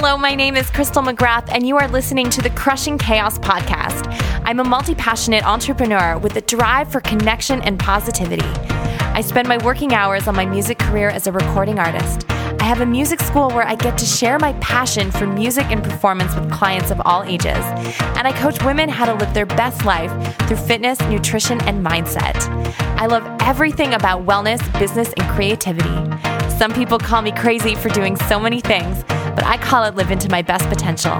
Hello, my name is Crystal McGrath, and you are listening to the Crushing Chaos podcast. I'm a multi passionate entrepreneur with a drive for connection and positivity. I spend my working hours on my music career as a recording artist. I have a music school where I get to share my passion for music and performance with clients of all ages. And I coach women how to live their best life through fitness, nutrition, and mindset. I love everything about wellness, business, and creativity. Some people call me crazy for doing so many things, but I call it living to my best potential.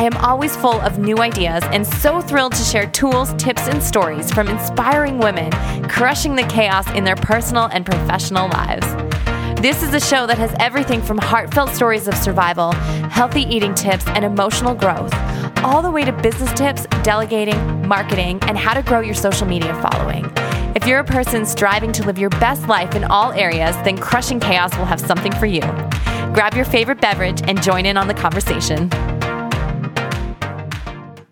I am always full of new ideas and so thrilled to share tools, tips, and stories from inspiring women crushing the chaos in their personal and professional lives. This is a show that has everything from heartfelt stories of survival, healthy eating tips, and emotional growth, all the way to business tips, delegating, marketing, and how to grow your social media following. If you're a person striving to live your best life in all areas, then Crushing Chaos will have something for you. Grab your favorite beverage and join in on the conversation.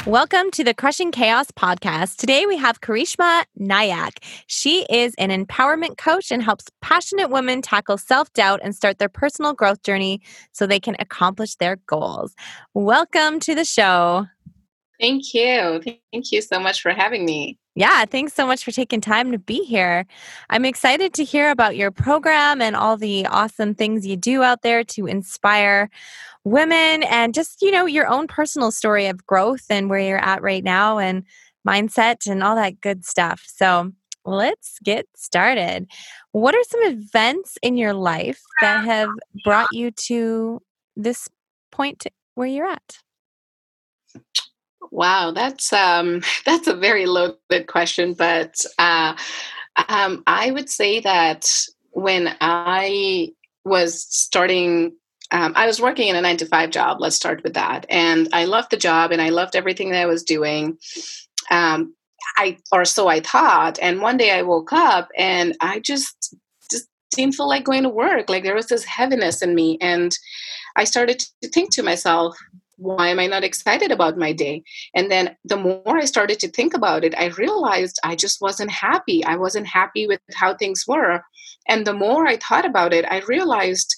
Welcome to the Crushing Chaos podcast. Today we have Karishma Nayak. She is an empowerment coach and helps passionate women tackle self doubt and start their personal growth journey so they can accomplish their goals. Welcome to the show. Thank you. Thank you so much for having me. Yeah, thanks so much for taking time to be here. I'm excited to hear about your program and all the awesome things you do out there to inspire women and just, you know, your own personal story of growth and where you're at right now and mindset and all that good stuff. So, let's get started. What are some events in your life that have brought you to this point where you're at? Wow, that's um, that's a very loaded question, but uh, um, I would say that when I was starting, um, I was working in a nine to five job. Let's start with that, and I loved the job, and I loved everything that I was doing. Um, I or so I thought, and one day I woke up and I just just didn't feel like going to work. Like there was this heaviness in me, and I started to think to myself, why am I not excited about my day? And then the more I started to think about it, I realized I just wasn't happy. I wasn't happy with how things were. And the more I thought about it, I realized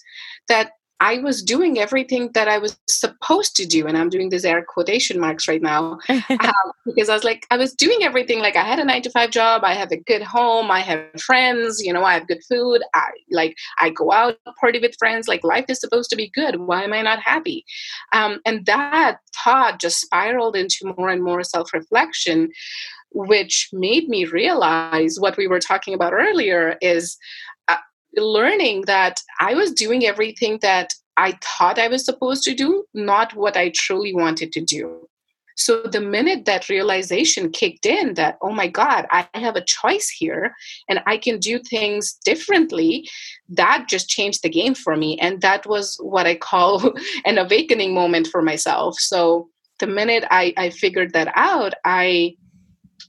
that I was doing everything that I was supposed to do. And I'm doing these air quotation marks right now um, because I was like, I was doing everything. Like I had a nine to five job. I have a good home. I have friends, you know, I have good food. I like, I go out party with friends. Like life is supposed to be good. Why am I not happy? Um, and that thought just spiraled into more and more self reflection which made me realize what we were talking about earlier is learning that I was doing everything that I thought I was supposed to do, not what I truly wanted to do. So the minute that realization kicked in that, oh my God, I have a choice here and I can do things differently, that just changed the game for me. And that was what I call an awakening moment for myself. So the minute I, I figured that out, I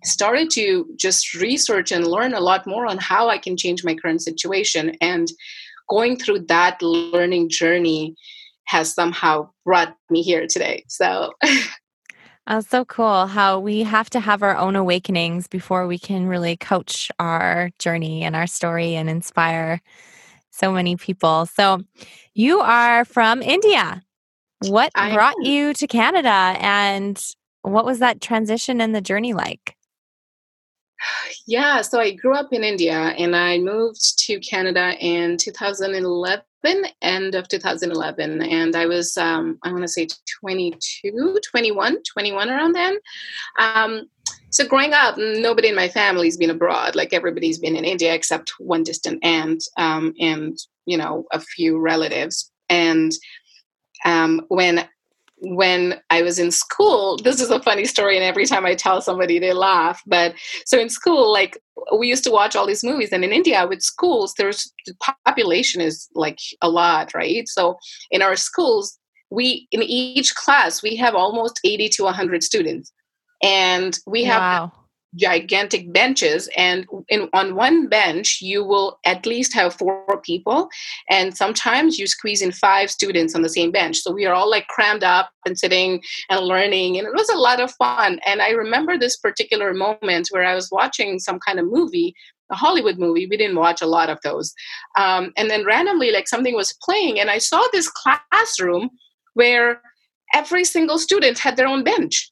started to just research and learn a lot more on how I can change my current situation. And going through that learning journey has somehow brought me here today. So. Oh, so cool how we have to have our own awakenings before we can really coach our journey and our story and inspire so many people. So, you are from India. What I brought am. you to Canada and what was that transition and the journey like? Yeah, so I grew up in India and I moved to Canada in 2011, end of 2011. And I was, um, I want to say 22, 21, 21 around then. Um, so growing up, nobody in my family's been abroad. Like everybody's been in India except one distant aunt um, and, you know, a few relatives. And um, when when I was in school, this is a funny story, and every time I tell somebody, they laugh. But so in school, like we used to watch all these movies, and in India, with schools, there's the population is like a lot, right? So in our schools, we in each class we have almost 80 to 100 students, and we have gigantic benches and in on one bench you will at least have four people and sometimes you squeeze in five students on the same bench so we are all like crammed up and sitting and learning and it was a lot of fun and i remember this particular moment where i was watching some kind of movie a Hollywood movie. We didn't watch a lot of those. Um, and then randomly, like something was playing, and I saw this classroom where every single student had their own bench.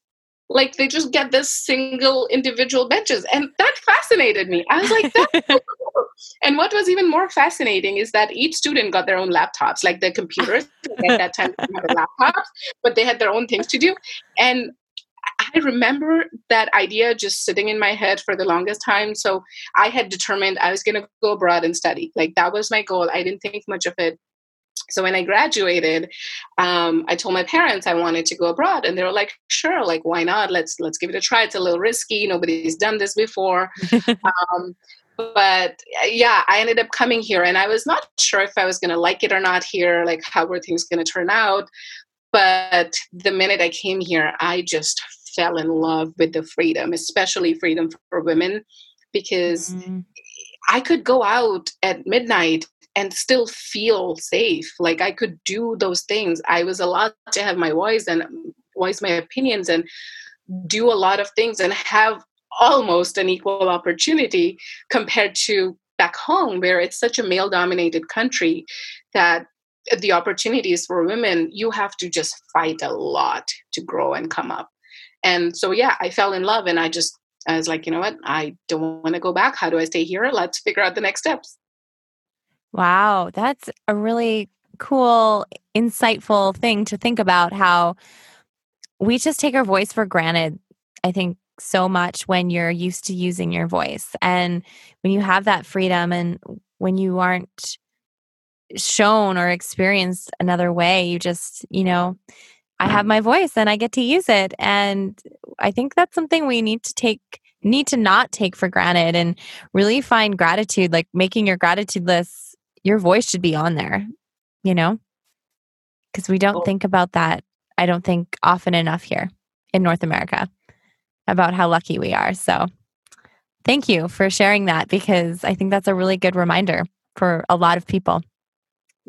Like they just get this single individual benches. And that fascinated me. I was like, that's so cool. And what was even more fascinating is that each student got their own laptops, like the computers at that time had laptops, but they had their own things to do. And I remember that idea just sitting in my head for the longest time. So I had determined I was going to go abroad and study. Like that was my goal. I didn't think much of it. So when I graduated, um, I told my parents I wanted to go abroad, and they were like, "Sure, like why not? Let's let's give it a try. It's a little risky. Nobody's done this before." um, but yeah, I ended up coming here, and I was not sure if I was going to like it or not here. Like how were things going to turn out? But the minute I came here, I just fell in love with the freedom, especially freedom for women, because mm-hmm. I could go out at midnight and still feel safe. Like I could do those things. I was allowed to have my voice and mm, voice my opinions and do a lot of things and have almost an equal opportunity compared to back home where it's such a male dominated country that the opportunities for women you have to just fight a lot to grow and come up and so yeah i fell in love and i just i was like you know what i don't want to go back how do i stay here let's figure out the next steps wow that's a really cool insightful thing to think about how we just take our voice for granted i think so much when you're used to using your voice and when you have that freedom and when you aren't shown or experienced another way you just you know I have my voice and I get to use it. And I think that's something we need to take need to not take for granted and really find gratitude like making your gratitude list your voice should be on there you know because we don't think about that i don't think often enough here in north america about how lucky we are so thank you for sharing that because i think that's a really good reminder for a lot of people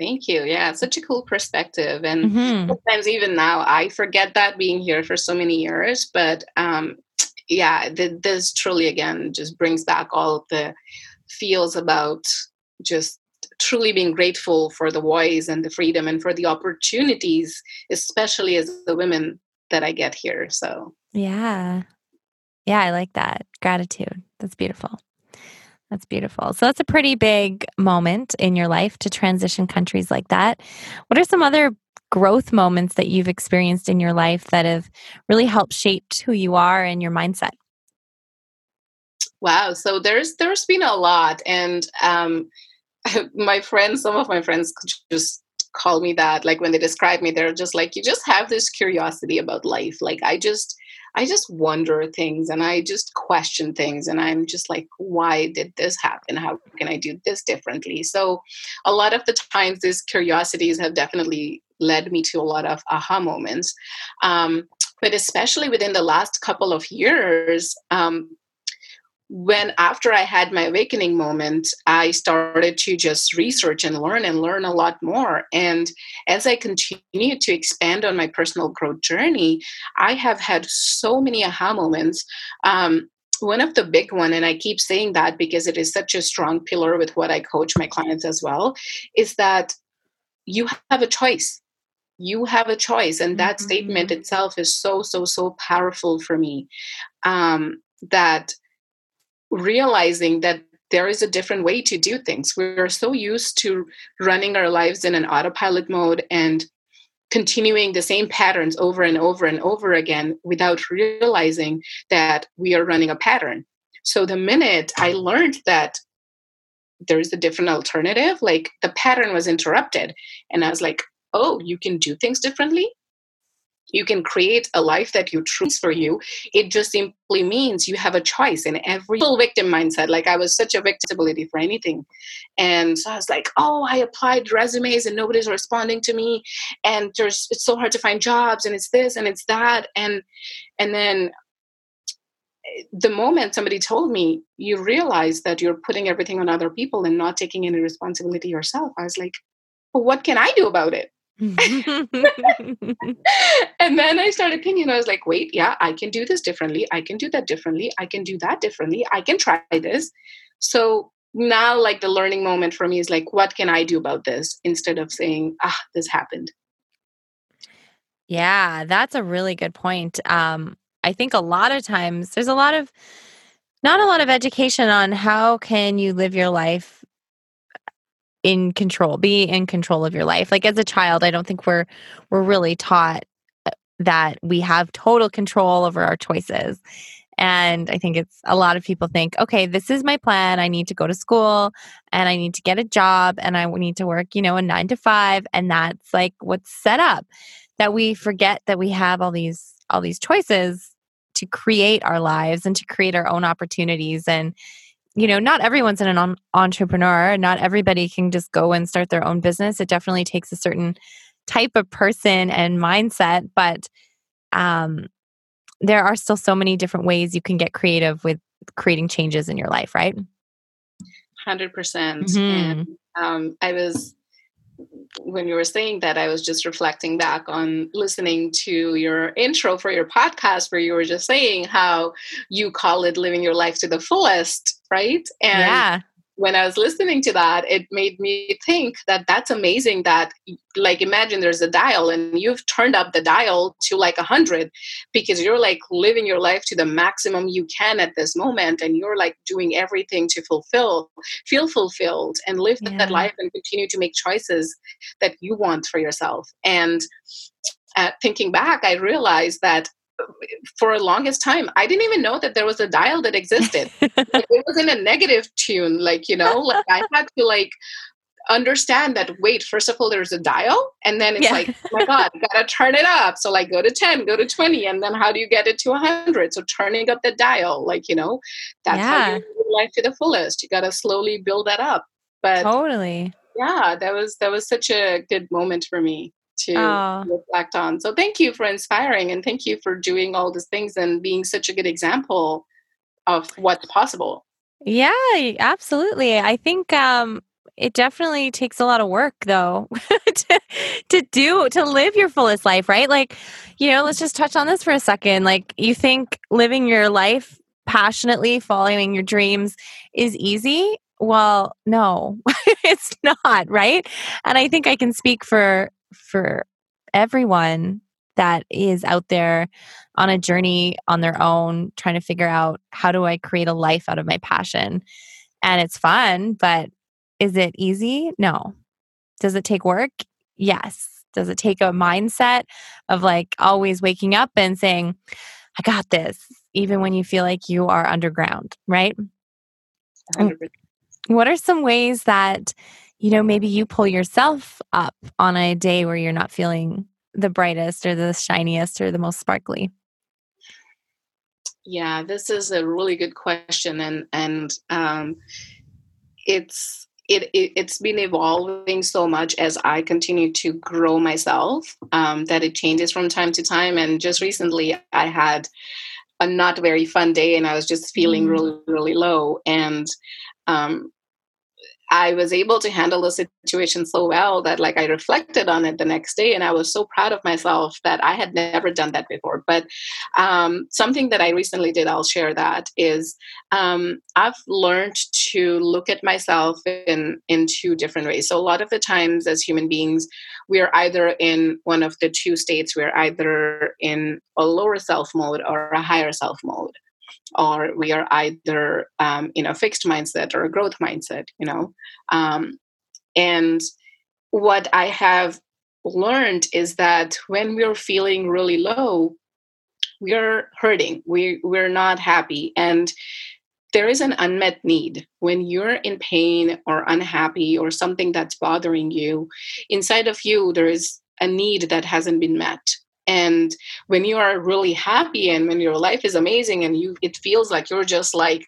Thank you. Yeah, such a cool perspective. And mm-hmm. sometimes even now I forget that being here for so many years. But um, yeah, th- this truly again just brings back all the feels about just truly being grateful for the voice and the freedom and for the opportunities, especially as the women that I get here. So yeah. Yeah, I like that. Gratitude. That's beautiful. That's beautiful. So that's a pretty big moment in your life to transition countries like that. What are some other growth moments that you've experienced in your life that have really helped shape who you are and your mindset? Wow, so there's there's been a lot and um my friends some of my friends just call me that like when they describe me they're just like you just have this curiosity about life like i just I just wonder things and I just question things and I'm just like, why did this happen? How can I do this differently? So, a lot of the times, these curiosities have definitely led me to a lot of aha moments. Um, but especially within the last couple of years, um, when after I had my awakening moment, I started to just research and learn and learn a lot more. And as I continue to expand on my personal growth journey, I have had so many aha moments. Um, one of the big one, and I keep saying that because it is such a strong pillar with what I coach my clients as well, is that you have a choice. You have a choice, and that mm-hmm. statement itself is so so so powerful for me. Um, that realizing that there is a different way to do things. We're so used to running our lives in an autopilot mode and continuing the same patterns over and over and over again without realizing that we are running a pattern. So the minute I learned that there is a different alternative, like the pattern was interrupted, and I was like, oh, you can do things differently? You can create a life that you choose for you. It just simply means you have a choice in every victim mindset. Like i was such a victimability for anything. And so i was like oh i applied resumes and nobody's responding to me. And there's it's so hard to find jobs and it's this and it's that. And and then the moment somebody told me you realize that you're putting everything on other people and not taking any responsibility yourself i was like well, what can i do about it and then I started thinking, I was like, wait, yeah, I can do this differently. I can do that differently. I can do that differently. I can try this. So now, like, the learning moment for me is like, what can I do about this instead of saying, ah, this happened. Yeah, that's a really good point. Um, I think a lot of times there's a lot of not a lot of education on how can you live your life in control, be in control of your life. Like as a child, I don't think we're we're really taught uh, that we have total control over our choices. And I think it's a lot of people think, okay, this is my plan. I need to go to school and I need to get a job and I need to work, you know, a nine to five. And that's like what's set up that we forget that we have all these all these choices to create our lives and to create our own opportunities and you know not everyone's an entrepreneur not everybody can just go and start their own business. It definitely takes a certain type of person and mindset but um there are still so many different ways you can get creative with creating changes in your life right? 100%. Mm hmm and um, i was when you were saying that, I was just reflecting back on listening to your intro for your podcast, where you were just saying how you call it living your life to the fullest, right? And yeah when I was listening to that, it made me think that that's amazing that, like, imagine there's a dial and you've turned up the dial to like a 100 because you're like living your life to the maximum you can at this moment and you're like doing everything to fulfill, feel fulfilled, and live yeah. that life and continue to make choices that you want for yourself. And uh, thinking back, I realized that for a longest time i didn't even know that there was a dial that existed. Like, it was in a negative tune like you know like i had to like understand that wait first of all there's a dial and then it's yeah. like oh my god gotta turn it up. So like go to 10 go to 20 and then how do you get it to 100 so turning up the dial like you know that's yeah. how you live life to the fullest. You gotta slowly build that up. But totally. yeah that was that was such a good moment for me to oh. reflect on. So thank you for inspiring and thank you for doing all these things and being such a good example of what's possible. Yeah, absolutely. I think um it definitely takes a lot of work though to, to do to live your fullest life, right? Like, you know, let's just touch on this for a second. Like you think living your life passionately, following your dreams is easy? Well, no. it's not, right? And I think I can speak for for everyone that is out there on a journey on their own trying to figure out how do I create a life out of my passion. And it's fun, but is it easy? No. Does it take work? Yes. Does it take a mindset of like always waking up and saying, I got this, even when you feel like you are underground, right? 100%. What are some ways that you know, maybe you pull yourself up on a day where you're not feeling the brightest or the shiniest or the most sparkly? Yeah, this is a really good question, and and um, it's it, it has been evolving so much as I continue to grow myself um, that it changes from time to time. And just recently, I had a not very fun day, and I was just feeling mm. really really low, and um, I was able to handle the situation so well that like I reflected on it the next day and I was so proud of myself that I had never done that before. But um, something that I recently did, I'll share that, is um, I've learned to look at myself in, in two different ways. So a lot of the times as human beings, we are either in one of the two states, we're either in a lower self mode or a higher self mode or we are either um, in a fixed mindset or a growth mindset you know? Um, and what i have learned is that when we're feeling really low we're hurting we we're not happy and there is an unmet need. When you're in pain or unhappy or something that's bothering you inside of you there is a need that hasn't been met and when you are really happy and when your life is amazing and you it feels like you're just like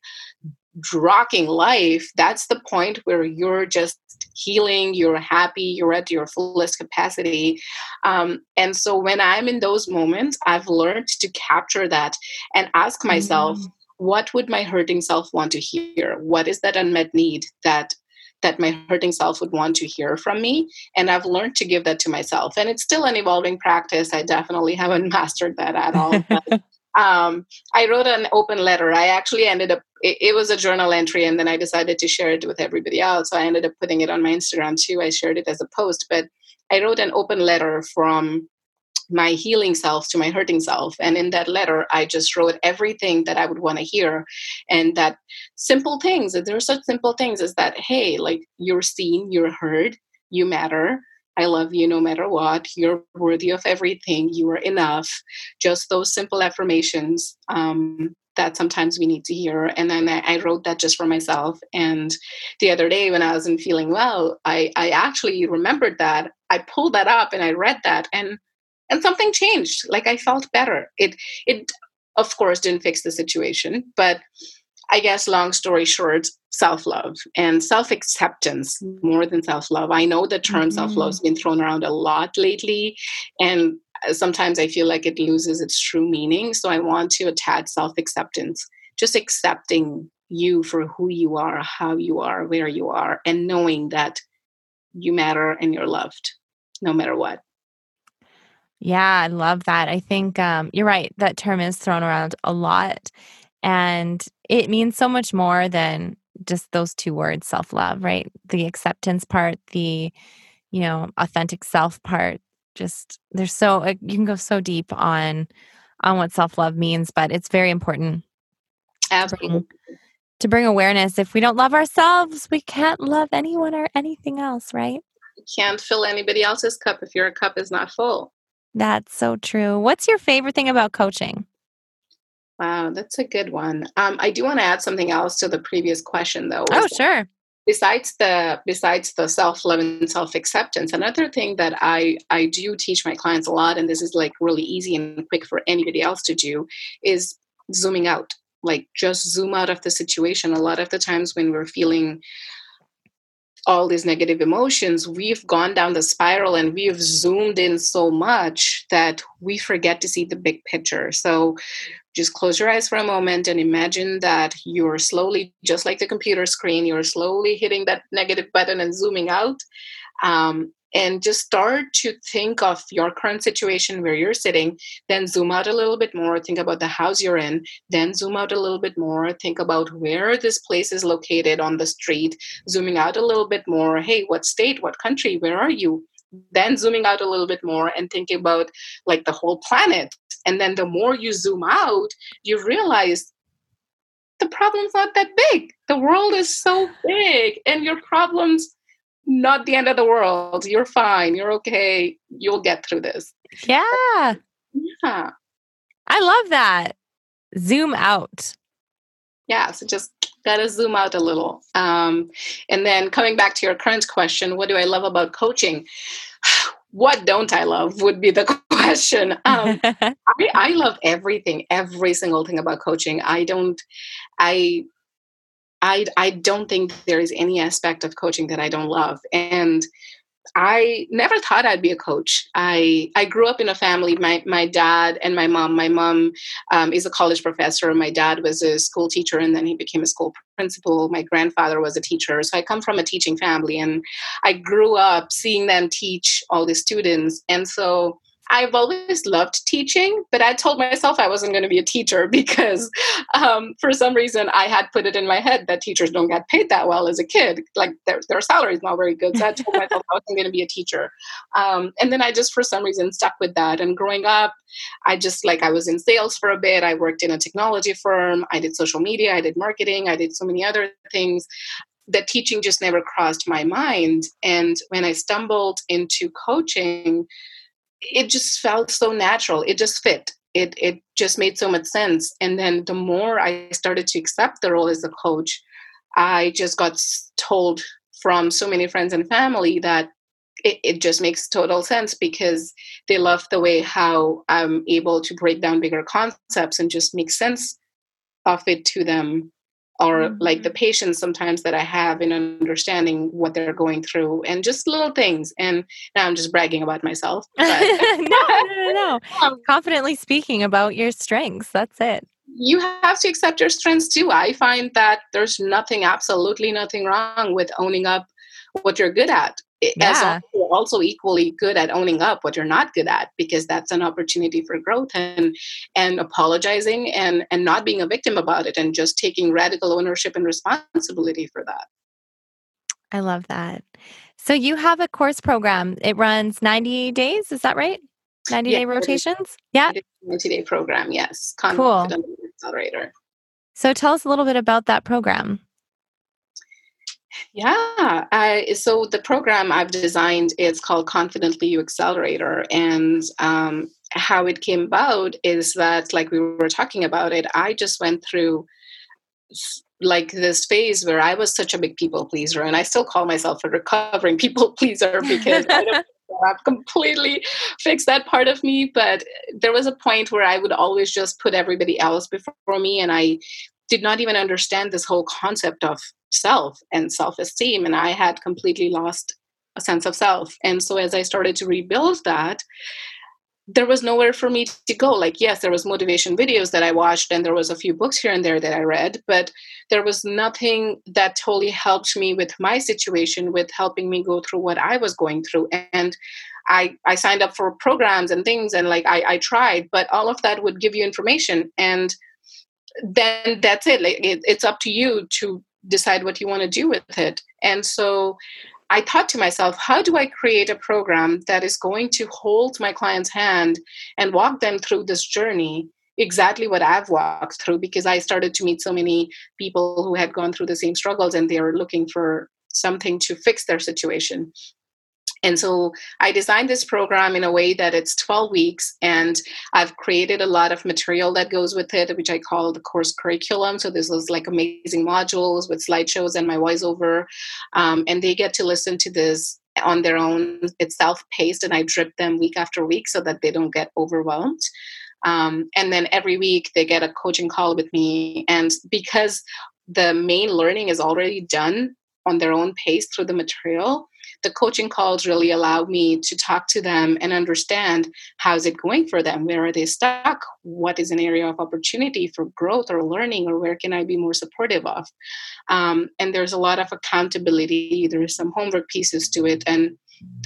rocking life that's the point where you're just healing you're happy you're at your fullest capacity um, and so when i'm in those moments i've learned to capture that and ask myself mm-hmm. what would my hurting self want to hear what is that unmet need that that my hurting self would want to hear from me. And I've learned to give that to myself. And it's still an evolving practice. I definitely haven't mastered that at all. But, um, I wrote an open letter. I actually ended up, it, it, was a journal entry, and then I decided to share it with everybody else. So I ended up putting it on my Instagram too. I shared it as a post, but I wrote an open letter from my healing self to my hurting self. And in that letter, I just wrote everything that I would want to hear. And that simple things, there are such simple things as that, hey, like you're seen, you're heard, you matter. I love you no matter what. You're worthy of everything. You are enough. Just those simple affirmations um, that sometimes we need to hear. And then I, I, wrote that just for myself. And the other day when I wasn't feeling well, I, I actually remembered that. I pulled that up and I read that. And and something changed. Like i felt better. It it of course didn't fix the situation but i guess long story short self-love and self-acceptance more than self-love. I know the term mm-hmm. self-love has been thrown around a lot lately and sometimes i feel like it loses its true meaning so i want to attach self-acceptance just accepting you for who you are how you are where you are and knowing that you matter and you're loved no matter what yeah, I love that. I think um, you're right. That term is thrown around a lot, and it means so much more than just those two words self love, right? The acceptance part, the, you know, authentic self part. Just there's so, you can go so deep on on what self love means, but it's very important. Absolutely. To bring, to bring awareness. If we don't love ourselves, we can't love anyone or anything else, right? You can't fill anybody else's cup if your cup is not full. That's so true. What's your favorite thing about coaching? Wow, that's a good one. Um, I do want to add something else to the previous question, though. Oh, sure. Besides the besides the self love and self acceptance, another thing that I I do teach my clients a lot, and this is like really easy and quick for anybody else to do, is zooming out. Like just zoom out of the situation. A lot of the times when we're feeling all these negative emotions, we've gone down the spiral and we've zoomed in so much that we forget to see the big picture. So just close your eyes for a moment and imagine that you're slowly, just like the computer screen, you're slowly hitting that negative button and zooming out. Um, and just start to think of your current situation where you're sitting then zoom out a little bit more think about the house you're in then zoom out a little bit more think about where this place is located on the street zooming out a little bit more hey what state what country where are you? Then zooming out a little bit more and thinking about like the whole planet. And then the more you zoom out you realize the problem's not that big. The world is so big and your problems not the end of the world. You're fine. You're okay. You'll get through this. Yeah. Yeah. I love that. Zoom out. Yeah. So just got to zoom out a little. Um, and then coming back to your current question, what do I love about coaching? what don't I love would be the question. Um, I, I love everything, every single thing about coaching. I don't, I I I don't think there is any aspect of coaching that I don't love. And I never thought I'd be a coach. I I grew up in a family. My my dad and my mom. My mom um, is a college professor. My dad was a school teacher, and then he became a school principal. My grandfather was a teacher. So I come from a teaching family, and I grew up seeing them teach all the students. And so I've always loved teaching, but I told myself I wasn't going to be a teacher because um, for some reason I had put it in my head that teachers don't get paid that well as a kid. Like their, their salary is not very good. So I told myself I wasn't going to be a teacher. Um, and then I just, for some reason, stuck with that. And growing up, I just like, I was in sales for a bit. I worked in a technology firm. I did social media. I did marketing. I did so many other things that teaching just never crossed my mind. And when I stumbled into coaching, it just felt so natural. It just fit. It it just made so much sense. And then the more I started to accept the role as a coach, I just got told from so many friends and family that it, it just makes total sense because they love the way how I'm able to break down bigger concepts and just make sense of it to them or mm-hmm. like the patience sometimes that I have in understanding what they're going through and just little things. And now I'm just bragging about myself. no, no, no, no. Confidently speaking about your strengths. That's it. you have to accept your strengths too. I find that there's nothing, absolutely nothing wrong with owning up what you're good at. Yeah. As you're also equally good at owning up what you're not good at, because that's an opportunity for growth and and apologizing and and not being a victim about it and just taking radical ownership and responsibility for that. I love that. So you have a course program. It runs 90 days, is that right? 90 yeah, day rotations? Yeah. 90 day program, yes. Cool. Accelerator. So tell us a little bit about that program. Yeah. I, so the program I've designed is called Confidently You Accelerator. And um, how it came about is that, like we were talking about it, I just went through like this phase where I was such a big people pleaser, and I still call myself a recovering people pleaser because I don't I've completely fixed that part of me. But there was a point where I would always just put everybody else before me, and I did not even understand this whole concept of self and self esteem. And I had completely lost a sense of self. And so as I started to rebuild that, there was nowhere for me to go like yes there was motivation videos that i watched and there was a few books here and there that i read but there was nothing that totally helped me with my situation with helping me go through what i was going through and i i signed up for programs and things and like i, I tried but all of that would give you information and then that's it like it, it's up to you to decide what you want to do with it and so I thought to myself, how do I create a program that is going to hold my client's hand and walk them through this journey? Exactly what I've walked through because I started to meet so many people who had gone through the same struggles and they were looking for something to fix their situation. And so I designed this program in a way that it's 12 weeks, and I've created a lot of material that goes with it, which I call the course curriculum. So this is like amazing modules with slideshows and my voiceover, um, and they get to listen to this on their own. It's self-paced, and I drip them week after week so that they don't get overwhelmed. Um, and then every week they get a coaching call with me, and because the main learning is already done on their own pace through the material the coaching calls really allow me to talk to them and understand how's it going for them where are they stuck what is an area of opportunity for growth or learning or where can i be more supportive of? Um, and there's a lot of accountability there's some homework pieces to it and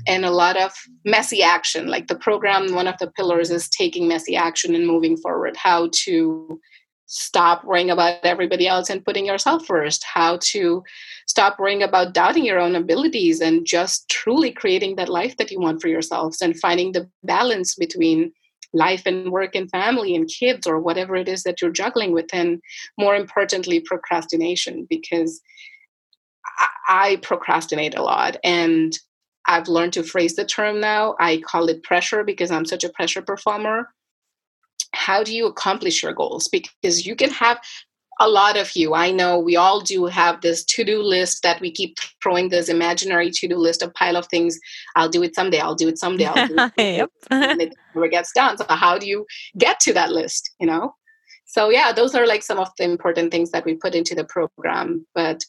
and a lot of messy action like the program one of the pillars is taking messy action and moving forward how to stop worrying about everybody else and putting yourself first how to stop worrying about doubting your own abilities and just truly creating that life that you want for yourselves and finding the balance between life and work and family and kids or whatever it is that you're juggling with and more importantly procrastination because I procrastinate a lot and I've learned to phrase the term now. I call it pressure because I'm such a pressure performer how do you accomplish your goals? Because you can have a lot of you. I know we all do have this to-do list that we keep throwing this imaginary to-do list a pile of things. I'll do it someday i'll do it someday i'll do it, yep. and it never gets done. So how do you get to that list you know? So yeah those are like some of the important things that we put into the program. But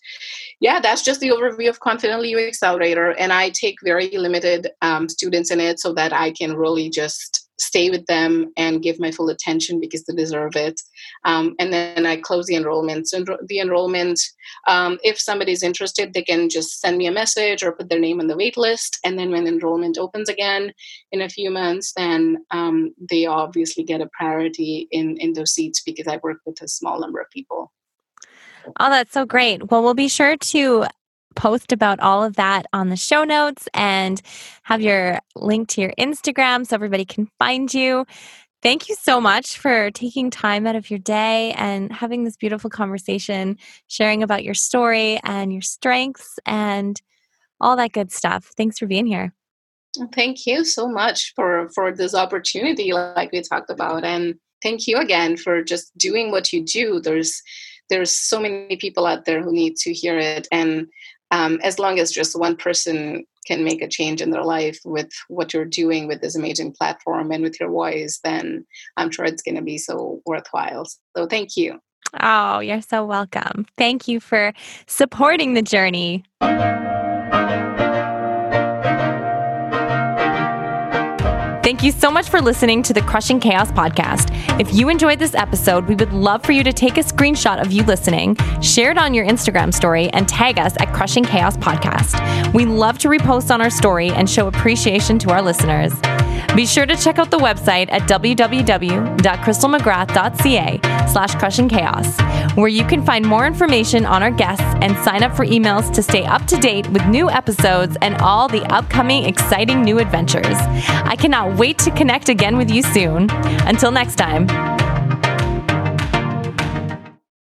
yeah that's just the overview of confidently you accelerator and i take very limited um, students in it so that i can really just stay with them and give my full attention because they deserve it. Um, and then I close the enrollment. So the enrollment, um, if somebody's interested, they can just send me a message or put their name on the wait list. And then when enrollment opens again in a few months, then um, they obviously get a priority in, in those seats because I work with a small number of people. Oh, that's so great. Well, we'll be sure to post about all of that on the show notes and have your link to your Instagram so everybody can find you. Thank you so much for taking time out of your day and having this beautiful conversation, sharing about your story and your strengths and all that good stuff. Thanks for being here. Thank you so much for for this opportunity like we talked about and thank you again for just doing what you do. There's there's so many people out there who need to hear it and um, as long as just one person can make a change in their life with what you're doing with this amazing platform and with your voice, then I'm sure it's going to be so worthwhile. So thank you. Oh, you're so welcome. Thank you for supporting the journey. Thank you so much for listening to the Crushing Chaos podcast. If you enjoyed this episode, we would love for you to take a screenshot of you listening, share it on your Instagram story, and tag us at Crushing Chaos Podcast. We love to repost on our story and show appreciation to our listeners. Be sure to check out the website at www.crystalmcgrath.ca slash crushing chaos, where you can find more information on our guests and sign up for emails to stay up to date with new episodes and all the upcoming exciting new adventures. I cannot wait to connect again with you soon. Until next time.